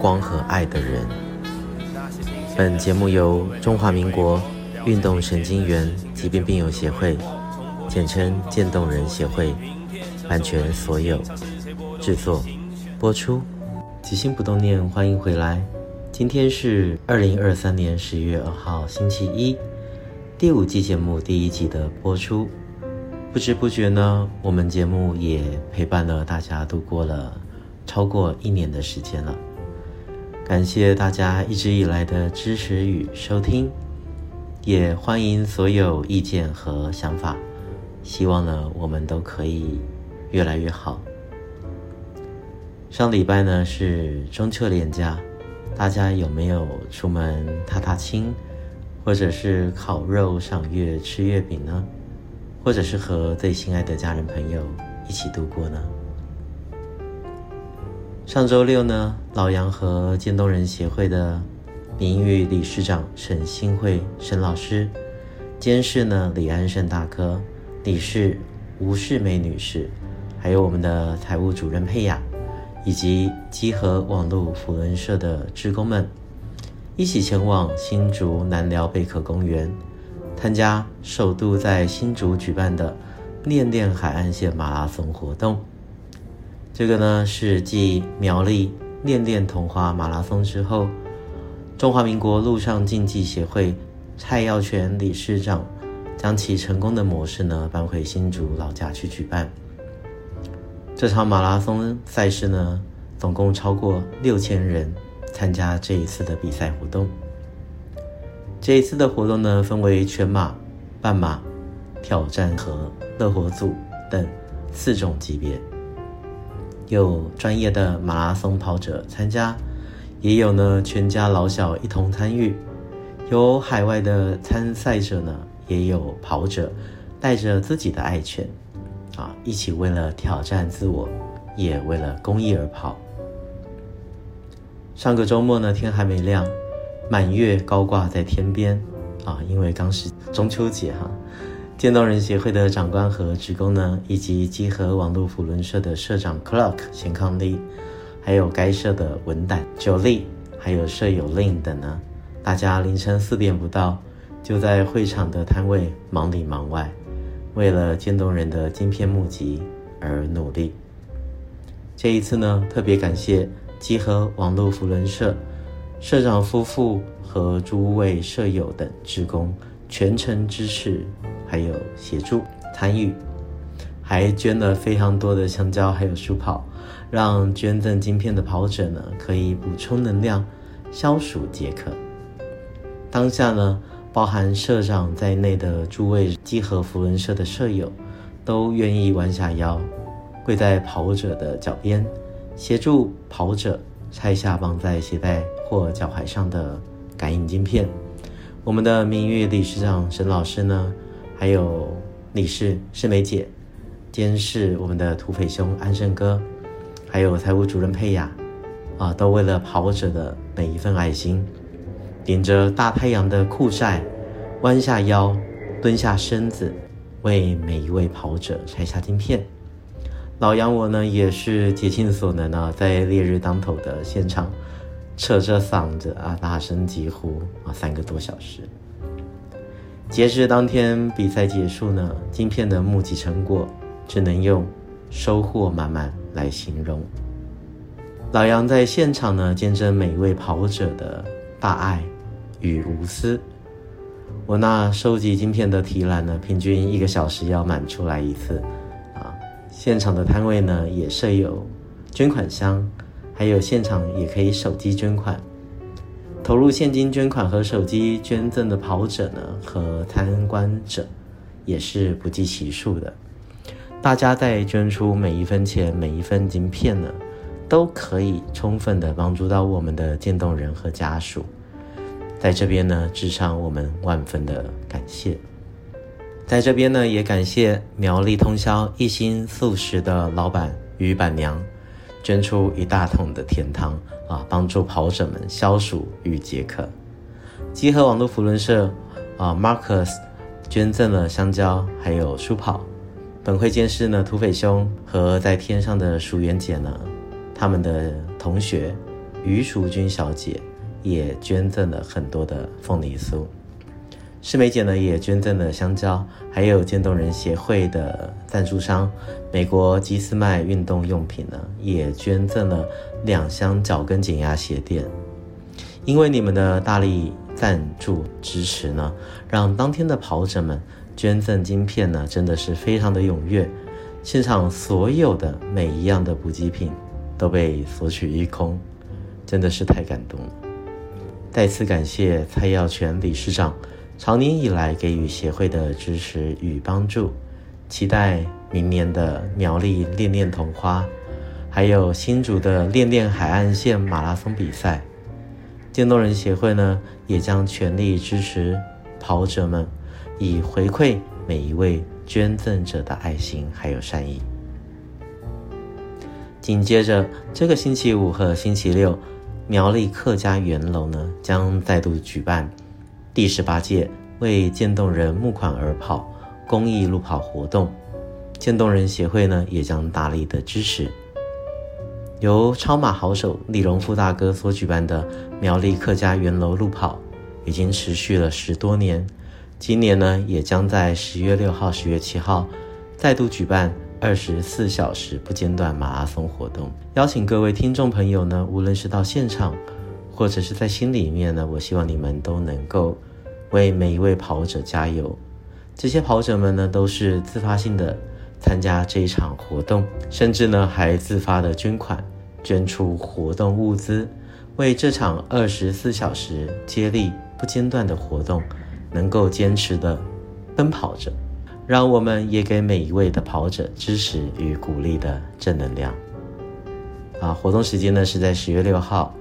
光和爱的人。本节目由中华民国运动神经元疾病病友协会，简称渐冻人协会，版权所有，制作播出。即心不动念，欢迎回来。今天是二零二三年十一月二号，星期一，第五季节目第一集的播出。不知不觉呢，我们节目也陪伴了大家度过了超过一年的时间了。感谢大家一直以来的支持与收听，也欢迎所有意见和想法。希望呢，我们都可以越来越好。上礼拜呢是中秋连假，大家有没有出门踏踏青，或者是烤肉、赏月、吃月饼呢？或者是和最心爱的家人朋友一起度过呢？上周六呢，老杨和渐冻人协会的名誉理事长沈新慧沈老师，监事呢李安胜大哥，理事吴世美女士，还有我们的财务主任佩雅，以及积禾网络扶轮社的职工们，一起前往新竹南寮贝壳公园。参加首度在新竹举办的恋恋海岸线马拉松活动，这个呢是继苗栗恋恋童花马拉松之后，中华民国陆上竞技协会蔡耀全理事长将其成功的模式呢搬回新竹老家去举办。这场马拉松赛事呢，总共超过六千人参加这一次的比赛活动。这一次的活动呢，分为全马、半马、挑战和乐活组等四种级别，有专业的马拉松跑者参加，也有呢全家老小一同参与，有海外的参赛者呢，也有跑者带着自己的爱犬，啊，一起为了挑战自我，也为了公益而跑。上个周末呢，天还没亮。满月高挂在天边，啊，因为刚是中秋节哈。渐冻人协会的长官和职工呢，以及集合网络扶轮社的社长 Clark 钱康利，还有该社的文胆九力，还有社友 Lin 等呢，大家凌晨四点不到，就在会场的摊位忙里忙外，为了渐冻人的晶片募集而努力。这一次呢，特别感谢集合网络扶轮社。社长夫妇和诸位社友等职工全程支持，还有协助参与，还捐了非常多的香蕉，还有舒跑，让捐赠晶片的跑者呢可以补充能量，消暑解渴。当下呢，包含社长在内的诸位积禾扶轮社的社友，都愿意弯下腰，跪在跑者的脚边，协助跑者拆下绑在鞋带或脚踝上的感应晶片，我们的名誉理事长沈老师呢，还有理事世美姐，监事我们的土匪兄安胜哥，还有财务主任佩雅，啊，都为了跑者的每一份爱心，顶着大太阳的酷晒，弯下腰，蹲下身子，为每一位跑者拆下晶片。老杨我呢，也是竭尽所能啊，在烈日当头的现场。扯着嗓子啊，大声疾呼啊，三个多小时。截至当天比赛结束呢，晶片的募集成果只能用收获满满来形容。老杨在现场呢，见证每一位跑者的大爱与无私。我那收集晶片的提篮呢，平均一个小时要满出来一次啊。现场的摊位呢，也设有捐款箱。还有现场也可以手机捐款，投入现金捐款和手机捐赠的跑者呢，和参观者也是不计其数的。大家在捐出每一分钱、每一份金片呢，都可以充分的帮助到我们的渐冻人和家属。在这边呢，致上我们万分的感谢。在这边呢，也感谢苗栗通宵一心素食的老板与板娘，捐出一大桶的甜汤啊，帮助跑者们消暑与解渴。集合网络扶轮社啊，Marcus 捐赠了香蕉还有书跑。本会监事呢，土匪兄和在天上的鼠媛姐呢，他们的同学余淑君小姐。也捐赠了很多的凤梨酥，世美姐呢也捐赠了香蕉，还有渐冻人协会的赞助商美国基斯麦运动用品呢也捐赠了两箱脚跟减压鞋垫。因为你们的大力赞助支持呢，让当天的跑者们捐赠晶片呢真的是非常的踊跃，现场所有的每一样的补给品都被索取一空，真的是太感动了。再次感谢蔡耀全理事长长年以来给予协会的支持与帮助，期待明年的苗栗恋恋桐花，还有新竹的恋恋海岸线马拉松比赛。渐冻人协会呢，也将全力支持跑者们，以回馈每一位捐赠者的爱心还有善意。紧接着这个星期五和星期六。苗栗客家圆楼呢，将再度举办第十八届为渐冻人募款而跑公益路跑活动，渐冻人协会呢也将大力的支持。由超马好手李荣富大哥所举办的苗栗客家圆楼路跑，已经持续了十多年，今年呢也将在十月六号、十月七号再度举办。二十四小时不间断马拉松活动，邀请各位听众朋友呢，无论是到现场，或者是在心里面呢，我希望你们都能够为每一位跑者加油。这些跑者们呢，都是自发性的参加这一场活动，甚至呢还自发的捐款，捐出活动物资，为这场二十四小时接力不间断的活动能够坚持的奔跑着。让我们也给每一位的跑者支持与鼓励的正能量。啊，活动时间呢是在十月六号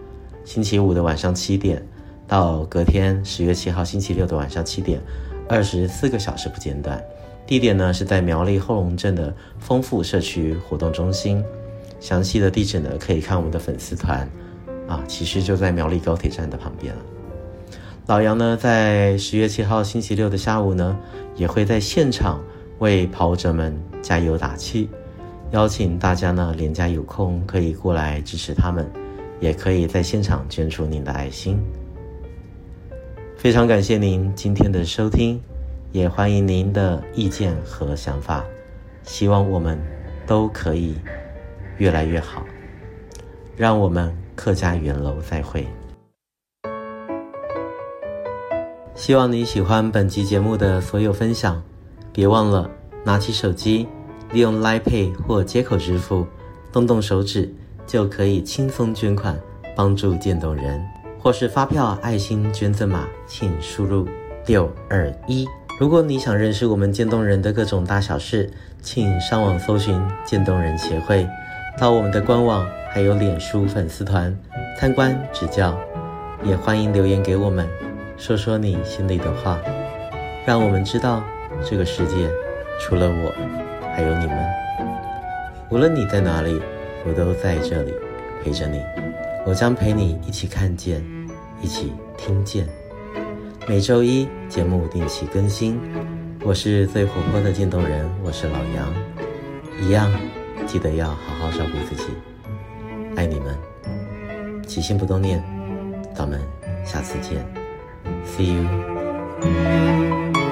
星期五的晚上七点，到隔天十月七号星期六的晚上七点，二十四个小时不间断。地点呢是在苗栗后龙镇的丰富社区活动中心。详细的地址呢可以看我们的粉丝团。啊，其实就在苗栗高铁站的旁边了。老杨呢，在十月七号星期六的下午呢，也会在现场为跑者们加油打气，邀请大家呢，连假有空可以过来支持他们，也可以在现场捐出您的爱心。非常感谢您今天的收听，也欢迎您的意见和想法，希望我们都可以越来越好。让我们客家圆楼再会。希望你喜欢本集节目的所有分享，别忘了拿起手机，利用 l i Pay 或接口支付，动动手指就可以轻松捐款，帮助渐冻人，或是发票爱心捐赠码，请输入六二一。如果你想认识我们渐冻人的各种大小事，请上网搜寻渐冻人协会，到我们的官网还有脸书粉丝团参观指教，也欢迎留言给我们。说说你心里的话，让我们知道这个世界除了我，还有你们。无论你在哪里，我都在这里陪着你。我将陪你一起看见，一起听见。每周一节目定期更新。我是最活泼的渐冻人，我是老杨。一样，记得要好好照顾自己。爱你们，起心不冻念，咱们下次见。See you.